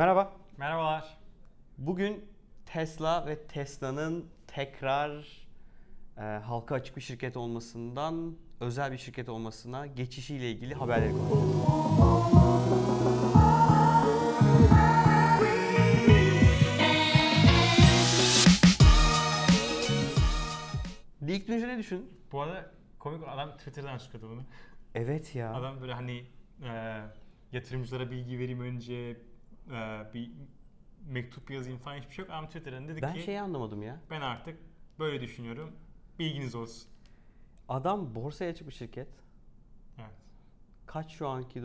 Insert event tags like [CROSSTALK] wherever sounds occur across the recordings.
Merhaba. Merhabalar. Bugün Tesla ve Tesla'nın tekrar e, halka açık bir şirket olmasından özel bir şirket olmasına geçişiyle ilgili haberleri konuşacağız. İlk düşünce ne düşün? Bu arada komik adam Twitter'dan açıkladı bunu. Evet ya. Adam böyle hani e, yatırımcılara bilgi vereyim önce e, bir mektup yazayım falan hiçbir şey yok. Adam Twitter'dan dedi ben ki şeyi anlamadım ya. ben artık böyle düşünüyorum. Bilginiz olsun. Adam borsaya açık bir şirket. Evet. Kaç şu anki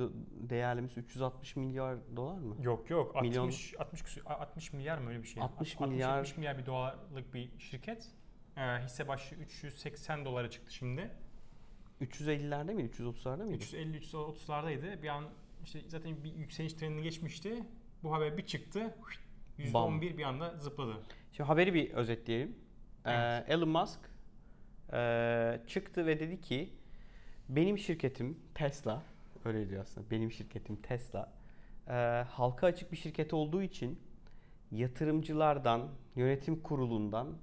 değerimiz 360 milyar dolar mı? Yok yok 60 Milyon- 60 küsür- 60 milyar mı öyle bir şey? 60 milyar- 70 milyar bir dolarlık bir şirket. E, hisse başı 380 dolara çıktı şimdi. 350'lerde miydi? 330'larda mıydı? 350 330'lardaydı. Bir an işte zaten bir yükseliş trendini geçmişti. Bu haber bir çıktı. Bam. %11 bir anda zıpladı. Şimdi haberi bir özetleyelim. Ee, Evet. Elon Musk ee, çıktı ve dedi ki benim şirketim Tesla öyle diyor aslında benim şirketim Tesla ee, halka açık bir şirket olduğu için yatırımcılardan yönetim kurulundan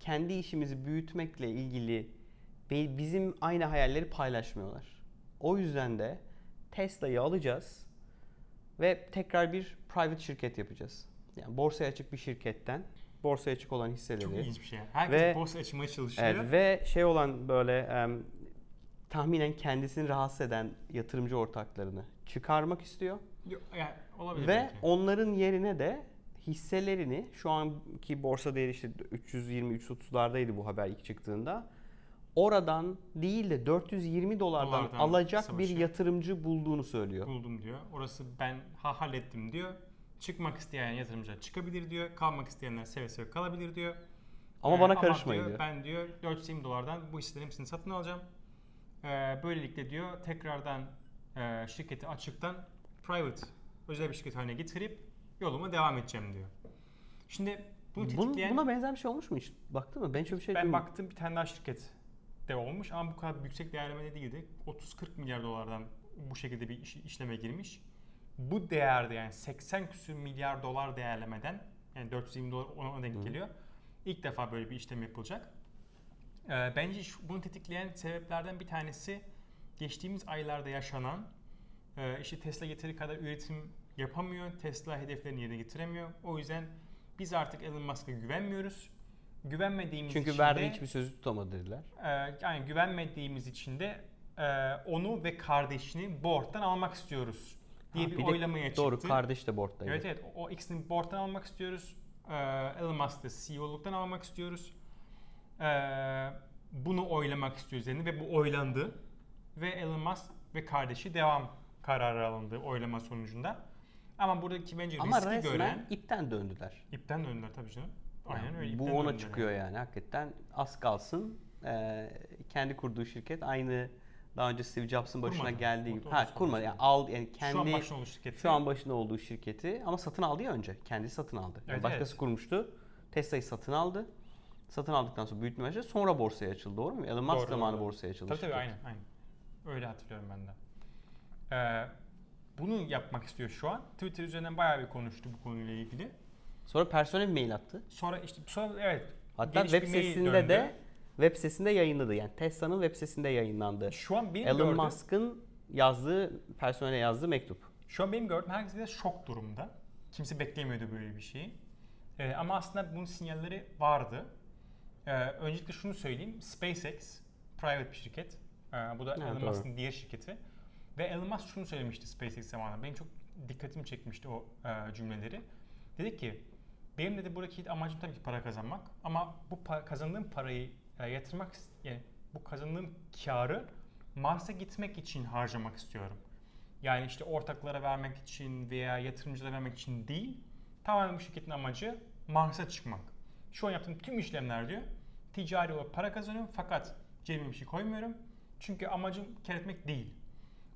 kendi işimizi büyütmekle ilgili bizim aynı hayalleri paylaşmıyorlar. O yüzden de Tesla'yı alacağız ve tekrar bir private şirket yapacağız. Yani borsaya açık bir şirketten borsaya açık olan hisseleri Çok ilginç bir şey. Herkes Ve- borsa açmaya çalışıyor. Evet ve şey olan böyle em, tahminen kendisini rahatsız eden yatırımcı ortaklarını çıkarmak istiyor. Yok, yani olabilir Ve belki. onların yerine de hisselerini şu anki borsa değeri işte 320-330'lardaydı bu haber ilk çıktığında. Oradan değil de 420 dolardan, Dolardan alacak bir savaşı. yatırımcı bulduğunu söylüyor. buldum diyor. Orası ben ha hallettim diyor. Çıkmak isteyen yatırımcılar çıkabilir diyor. Kalmak isteyenler seve seve kalabilir diyor. Ama Ee, bana karışmayın diyor, diyor. Ben diyor 420 dolardan bu hisselerin hepsini satın alacağım. Ee, böylelikle diyor tekrardan e, şirketi açıktan private özel bir şirket haline getirip yoluma devam edeceğim diyor. Şimdi bunu Bun- tetikleyen buna benzer bir şey olmuş mu hiç? Baktın mı? Ben şöyle bir şey ben duymadım. baktım bir tane daha şirket de olmuş ama bu kadar yüksek değerleme değildi. 30-40 milyar dolardan bu şekilde bir iş- işleme girmiş. Bu değerde yani 80 küsür milyar dolar değerlemeden yani 420 dolar ona denk Hı. geliyor. İlk defa böyle bir işlem yapılacak. Ee, bence şu, bunu tetikleyen sebeplerden bir tanesi geçtiğimiz aylarda yaşanan e, işte Tesla yeteri kadar üretim yapamıyor. Tesla hedeflerini yerine getiremiyor. O yüzden biz artık Elon Musk'a güvenmiyoruz. Güvenmediğimiz Çünkü için verdiği de, hiçbir sözü tutamadı dediler. e, yani güvenmediğimiz için de e, onu ve kardeşini board'dan almak istiyoruz diye Ha, bir, de- oylamaya çıktı. Doğru kardeş de board'daydı. Evet evet o, o ikisini board'dan almak istiyoruz. Ee, Elon Musk'ı CEO'luktan almak istiyoruz. Ee, bunu oylamak istiyoruz yani ve bu oylandı. Ve Elon Musk ve kardeşi devam kararı alındı oylama sonucunda. Ama buradaki bence Ama riski resmen gören ipten döndüler. ipten döndüler tabii canım. Aynen öyle. Bu ipten ona çıkıyor yani. yani. hakikaten az kalsın eee, kendi kurduğu şirket aynı daha önce Steve Jobs'ın başına Kurmadı. geldiği gibi. Ha kurmadı yani al yani kendi Şu an başına olduğu şirketi. şu an başında olduğu şirketi ama satın aldı ya önce. Kendisi satın aldı. Yani Evet, başkası evet. kurmuştu. Tesla'yı satın aldı. Satın aldıktan sonra büyütmeye başladı. Sonra borsaya açıldı doğru mu? Elon Musk Doğru, zamanı doğru. borsaya açıldı. Tabii tabii şirket. aynen aynen. Öyle hatırlıyorum ben de. Ee, bunu yapmak istiyor şu an. Twitter üzerinden bayağı bir konuştu bu konuyla ilgili. Sonra personel bir mail attı. Sonra işte sonra evet Hatta web sitesinde de web sitesinde yayınladı. Yani Tesla'nın web sitesinde yayınlandı. Şu an benim Elon gördüğüm, Musk'ın yazdığı, personele yazdığı mektup. şu an benim gördüğüm herkes biraz şok durumda. Kimse beklemiyordu böyle bir şeyi. Ee, ama aslında bunun sinyalleri vardı. Ee, öncelikle şunu söyleyeyim. SpaceX private bir şirket. Ee, bu da Ha, Elon. Musk'ın diğer şirketi. Ve Elon Musk şunu söylemişti SpaceX zamanında. Benim çok dikkatimi çekmişti o e, cümleleri. Dedi ki benim dedi buradaki amacım tabii ki para kazanmak ama bu pa- kazandığım parayı e, yatırmak yani bu kazandığım karı Mars'a gitmek için harcamak istiyorum. Yani işte ortaklara vermek için veya yatırımcılara vermek için değil. Tamamen bu şirketin amacı Mars'a çıkmak. Şu an yaptığım tüm işlemler diyor ticari olarak para kazanıyorum fakat cebime bir şey koymuyorum. Çünkü amacım kar etmek değil.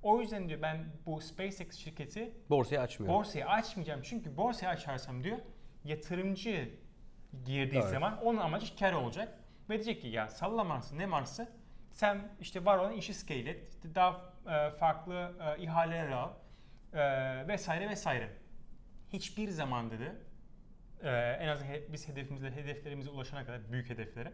O yüzden diyor ben bu SpaceX şirketi Borsayı açmıyor. borsayı açmayacağım. Çünkü borsayı açarsam diyor yatırımcı girdiği Doğru. zaman onun amacı kar olacak. Ve diyecek ki ya salla Mars'ı ne Mars'ı sen işte var olan işi scale et. işte daha e, farklı e, ihaleler al e, vesaire vesaire. hiçbir zaman dedi e, en azından he- biz hedefimize, hedeflerimize ulaşana kadar büyük hedeflere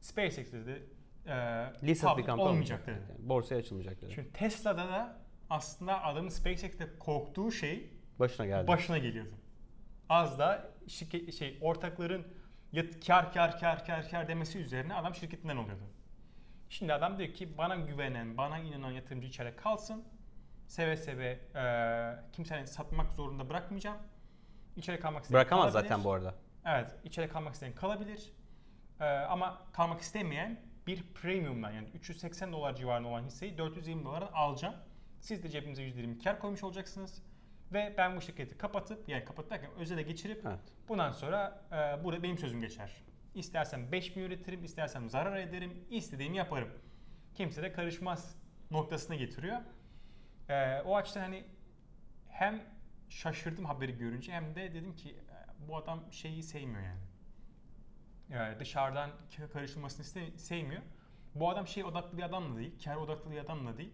SpaceX dedi e, public bir company olmayacak dedi. Yani borsaya açılmayacak dedi. Şimdi Tesla'da da aslında adamın SpaceX'te korktuğu şey Başına geldi. başına geliyordu. Az da şirket, şey ortakların yat, kar kar kar kar kar demesi üzerine adam şirketinden oluyordu. Şimdi adam diyor ki bana güvenen, bana inanan yatırımcı içeride kalsın. Seve seve e, kimsenin satmak zorunda bırakmayacağım. İçeride kalmak isteyen Bırakamaz kalabilir. zaten bu arada. Evet, içeride kalmak isteyen kalabilir. E, ama kalmak istemeyen bir premiumdan yani 380 dolar civarında olan hisseyi 420 dolara alacağım. Siz de cebinize %20 kar koymuş olacaksınız. Ve ben bu şirketi kapatıp yani kapatıp derken özele geçirip Evet. bundan sonra e, burada benim sözüm geçer. İstersem 5 bin üretirim, istersem zarar ederim, istediğimi yaparım. Kimse de karışmaz noktasına getiriyor. E, o açıdan hani hem şaşırdım haberi görünce hem de dedim ki e, bu adam şeyi sevmiyor yani. Yani dışarıdan karışılmasını sevmiyor. Bu adam şey odaklı bir adam da değil, kar odaklı bir adam da değil.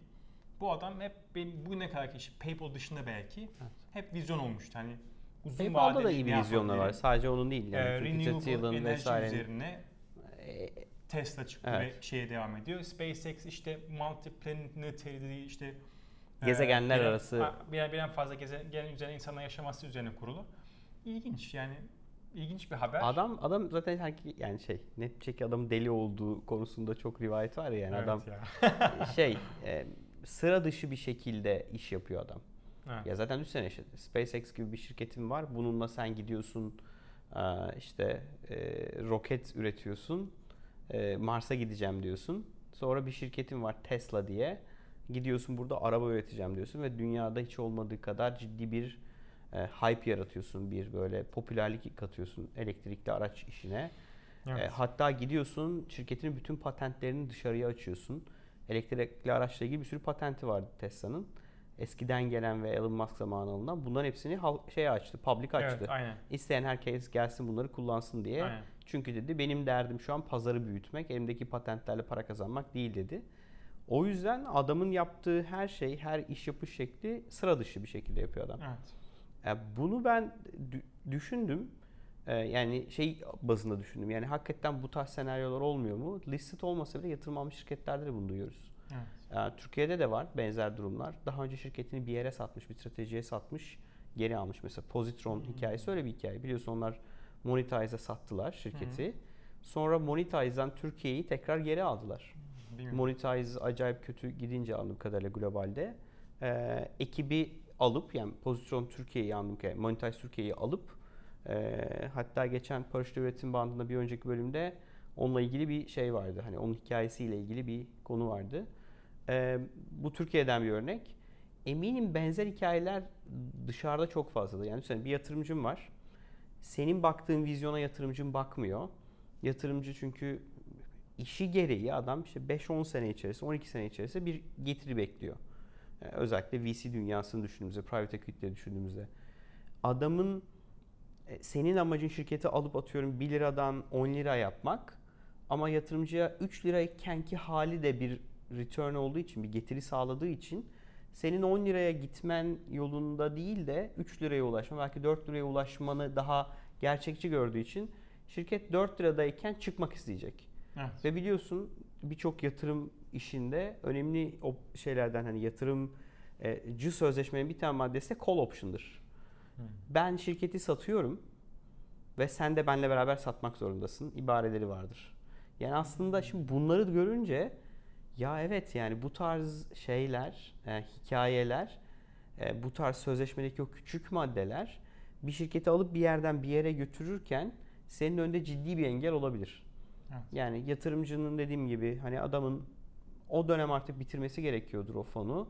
Bu adam hep benim bugüne kadar işte PayPal dışında belki Evet. hep vizyon olmuştu. Hani uzun PayPal'da da vadeli iyi ne bir vizyonlar var. Sadece onun değil. Yani Ee, çünkü renewable enerji üzerine E, Tesla çıktı Evet. ve şeye devam ediyor. SpaceX işte multiplanetary işte Gezegenler birden- arası- ha, birden, fazla gezegen üzerine insanlar yaşaması üzerine kurulu. İlginç yani ilginç bir haber. Adam adam zaten sanki yani şey net bir şekilde adamın deli olduğu konusunda çok rivayet var ya yani Evet adam ya. [LAUGHS] şey e, sıra dışı bir şekilde iş yapıyor adam. Evet. Ya zaten düşünsene işte SpaceX gibi bir şirketin var. Bununla sen gidiyorsun e, işte e, roket üretiyorsun. E, Mars'a gideceğim diyorsun. Sonra bir şirketin var Tesla diye. Gidiyorsun burada araba üreteceğim diyorsun ve dünyada hiç olmadığı kadar ciddi bir e, hype yaratıyorsun. Bir böyle popülerlik katıyorsun elektrikli araç işine. Evet. E, hatta gidiyorsun şirketin bütün patentlerini dışarıya açıyorsun. Elektrikli araçla ilgili bir sürü patenti vardı Tesla'nın. Eskiden gelen ve Elon Musk zamanı alınan bunların hepsini şeye açtı, public açtı. Evet, aynen. İsteyen herkes gelsin bunları kullansın diye. Aynen. Çünkü dedi benim derdim şu an pazarı büyütmek, elimdeki patentlerle para kazanmak değil dedi. O yüzden adamın yaptığı her şey, her iş yapış şekli sıra dışı bir şekilde yapıyor adam. Evet. E, bunu ben dü- düşündüm. E, yani şey bazında düşündüm. Yani hakikaten bu tarz senaryolar olmuyor mu? Listed olmasa bile yatırım almış şirketlerde de bunu duyuyoruz. Evet. E, Türkiye'de de var benzer durumlar. Daha önce şirketini bir yere satmış, bir stratejiye satmış, geri almış. Mesela Positron hikayesi öyle bir hikaye. Biliyorsun onlar Monetize'a sattılar şirketi. Sonra Monetize'dan Türkiye'yi tekrar geri aldılar. Bilmiyorum. Monetize acayip kötü gidince anladığım kadarıyla globalde. Ee, ekibi alıp yani pozisyon Türkiye'yi anladığım kadarıyla Monetize Türkiye'yi alıp e, hatta geçen paraşüt üretim bandında bir önceki bölümde onunla ilgili bir şey vardı. Hani onun hikayesiyle ilgili bir konu vardı. Ee, bu Türkiye'den bir örnek. Eminim benzer hikayeler dışarıda çok fazladır. Yani düşünsene bir yatırımcım var. Senin baktığın vizyona yatırımcın bakmıyor. Yatırımcı çünkü işi gereği adam işte 5-10 sene içerisinde, 12 sene içerisinde bir getiri bekliyor. Ee, özellikle VC dünyasını düşündüğümüzde, private equity'leri düşündüğümüzde. Adamın e, senin amacın şirketi alıp atıyorum 1 liradan 10 lira yapmak ama yatırımcıya 3 lirayken ki hali de bir return olduğu için, bir getiri sağladığı için senin 10 liraya gitmen yolunda değil de 3 liraya ulaşma, belki 4 liraya ulaşmanı daha gerçekçi gördüğü için şirket 4 liradayken çıkmak isteyecek. Evet. Ve biliyorsun birçok yatırım işinde önemli o şeylerden hani yatırımcı sözleşmenin bir tane maddesi de call option'dır. Ben şirketi satıyorum ve sen de benle beraber satmak zorundasın ibareleri vardır. Yani aslında şimdi bunları görünce ya evet yani bu tarz şeyler, e, hikayeler, e, bu tarz sözleşmedeki o küçük maddeler bir şirketi alıp bir yerden bir yere götürürken senin önünde ciddi bir engel olabilir. Evet. Yani yatırımcının dediğim gibi hani adamın o dönem artık bitirmesi gerekiyordur o fonu.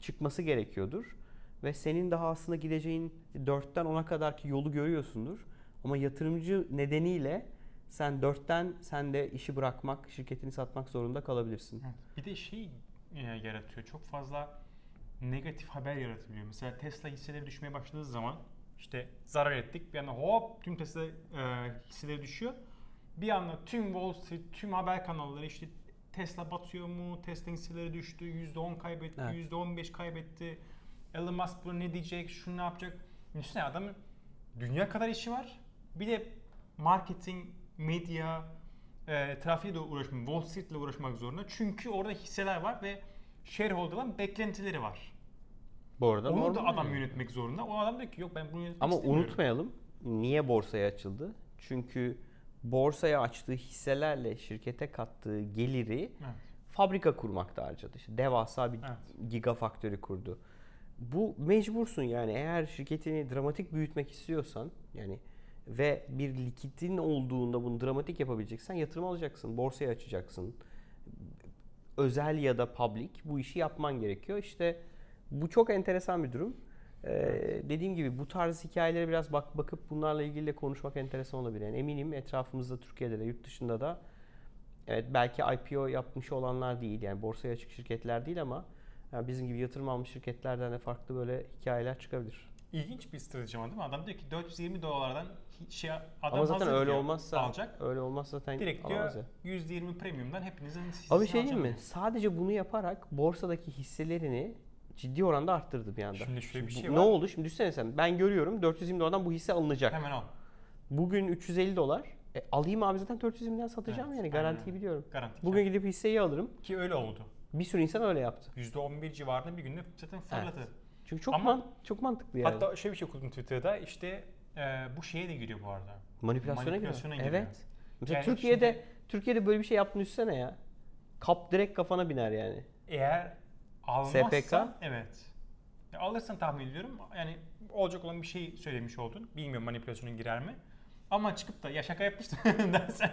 Çıkması gerekiyordur. Ve senin daha aslında gideceğin 4'ten 10'a kadarki yolu görüyorsundur. Ama yatırımcı nedeniyle sen 4'ten sen de işi bırakmak, şirketini satmak zorunda kalabilirsin. Evet. Bir de şey e, yaratıyor. Çok fazla negatif haber yaratılıyor. Mesela Tesla hisseleri düşmeye başladığı zaman işte zarar ettik. Bir anda hop tüm Tesla e, hisseleri düşüyor. Bir anda tüm Wall Street, tüm haber kanalları işte Tesla batıyor mu? Tesla hisseleri düştü. %10 kaybetti, Evet. %15 kaybetti. Elon Musk buna ne diyecek? Şunu ne yapacak? Düşünsene adamın dünya kadar işi var. Bir de marketing, medya, e, trafiğe de uğraşmak, Wall Street'le uğraşmak zorunda. Çünkü orada hisseler var ve shareholder'ların beklentileri var. Bu arada Onu da adam yani. yönetmek zorunda. O adam diyor ki yok ben bunu yönetmek Ama istemiyorum. unutmayalım niye borsaya açıldı? Çünkü borsaya açtığı hisselerle şirkete kattığı geliri Evet. fabrika kurmakta harcadı. İşte devasa bir Evet. gigafaktörü kurdu. Bu mecbursun yani eğer şirketini dramatik büyütmek istiyorsan yani ve bir likitin olduğunda bunu dramatik yapabileceksen yatırım alacaksın, borsaya açacaksın. Özel ya da public bu işi yapman gerekiyor. İşte bu çok enteresan bir durum. Ee, dediğim gibi bu tarz hikayelere biraz bak bakıp bunlarla ilgili de konuşmak enteresan olabilir. Yani eminim etrafımızda Türkiye'de de yurt dışında da evet belki IPO yapmış olanlar değil yani borsaya açık şirketler değil ama yani bizim gibi yatırım almış şirketlerden de farklı böyle hikayeler çıkabilir. İlginç bir strateji ama değil mi? Adam diyor ki 420 dolardan şey adam ama zaten öyle diyor, olmazsa alacak. öyle olmazsa zaten Direkt diyor ya. %20 premiumdan hepinizin Abi şey diyeyim mi? Sadece bunu yaparak borsadaki hisselerini ciddi oranda arttırdı bir anda. Şimdi şöyle bir bu- şey Ne var. oldu? Şimdi düşünsene sen. Ben görüyorum 420 dolardan bu hisse alınacak. Hemen al. Bugün 350 dolar. E, alayım abi zaten 420'den satacağım Evet, yani garantiyi biliyorum. Garanti. Bugün gidip hisseyi alırım. ki öyle oldu. Bir sürü insan öyle yaptı. %11 civarında bir günde zaten fırladı. Çünkü çok Ama- man çok mantıklı yani. Hatta şöyle bir şey okudum Twitter'da işte e, bu şeye de giriyor bu arada. manipülasyona, manipülasyona giriyor. giriyor. Evet. Mesela Yani Türkiye'de Türkiye'de böyle bir şey yaptığını düşünsene ya. Kap direkt kafana biner yani. Eğer almazsan SPK? evet. Ya alırsan tahmin ediyorum. Yani olacak olan bir şey söylemiş oldun. Bilmiyorum manipülasyona girer mi? Ama çıkıp da ya şaka yapmıştım [LAUGHS] dersen.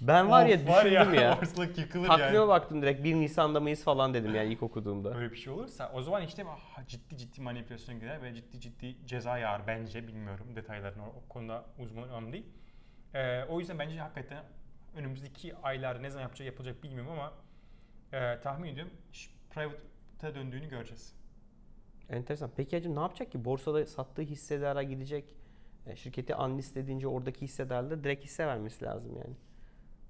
Ben var ya of, var düşündüm ya. [LAUGHS] Ortalık yıkılır Takvime yani. baktım direkt 1 Nisan'da mıyız falan dedim yani ilk okuduğumda. Böyle bir şey olursa o zaman işte ah, ciddi ciddi manipülasyona girer ve ciddi ciddi ceza yağar bence bilmiyorum detaylarını o, o konuda uzmanım değil. Ee, o yüzden bence hakikaten önümüzdeki aylarda ne zaman yapacak yapılacak bilmiyorum ama e, tahmin ediyorum ş- private'a döndüğünü göreceğiz. Enteresan. Peki hacım ne yapacak ki? Borsada sattığı hissedara gidecek. E, şirketi unlist edince oradaki hissedarda direkt hisse vermesi lazım yani.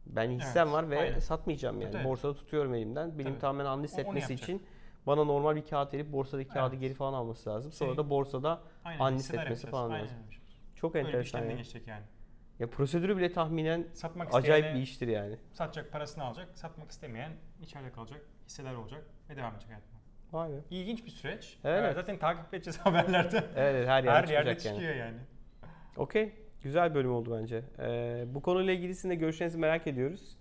Ben hissem Evet, var ve aynen. satmayacağım yani. Tabii. Borsada tutuyorum elimden. Benim Tabii. tamamen unlist etmesi için bana normal bir kağıt verip borsadaki kağıdı Evet. geri falan alması lazım. Sonra da borsada Aynen. Unlist etmesi yapacağız. falan Aynen lazım. öyle. çok Böyle bir enteresan işlemden ya. geçecek yani. Ya prosedürü bile tahminen Satmak acayip bir iştir yani. satacak parasını alacak, satmak istemeyen içeride kalacak, hisseler olacak ve devam edecek hayatına. Vay be. İlginç bir süreç. Evet. Ee, zaten takip edeceğiz [LAUGHS] haberlerde. Evet her yerde Her yerde yani. çıkıyor yani. Okey. Güzel bölüm oldu bence. Ee, bu konuyla ilgilisinde görüşlerinizi merak ediyoruz.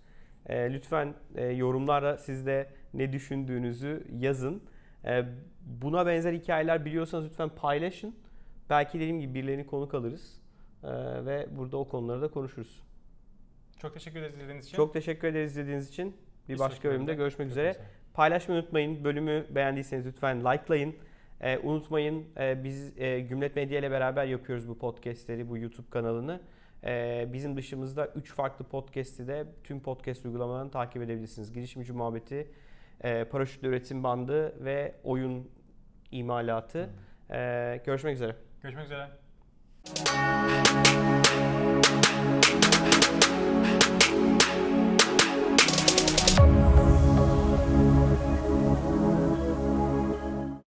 Ee, lütfen e, yorumlara siz de ne düşündüğünüzü yazın. Ee, buna benzer hikayeler biliyorsanız lütfen paylaşın. Belki dediğim gibi birilerini konuk alırız. Ee, ve burada o konuları da konuşuruz. Çok teşekkür ederiz izlediğiniz için. Çok teşekkür ederiz izlediğiniz için. Bir, Bir başka bölümde görüşmek üzere. Paylaşmayı unutmayın. Bölümü beğendiyseniz lütfen likelayın. Ee, unutmayın e, biz e, Gümlet Medya ile beraber yapıyoruz bu podcastleri, bu YouTube kanalını. Ee, bizim dışımızda 3 farklı podcast'i de tüm podcast uygulamalarını takip edebilirsiniz. Girişimci Muhabbeti, e, Paraşütlü Üretim Bandı ve Oyun imalatı. Ee, görüşmek üzere. Görüşmek üzere.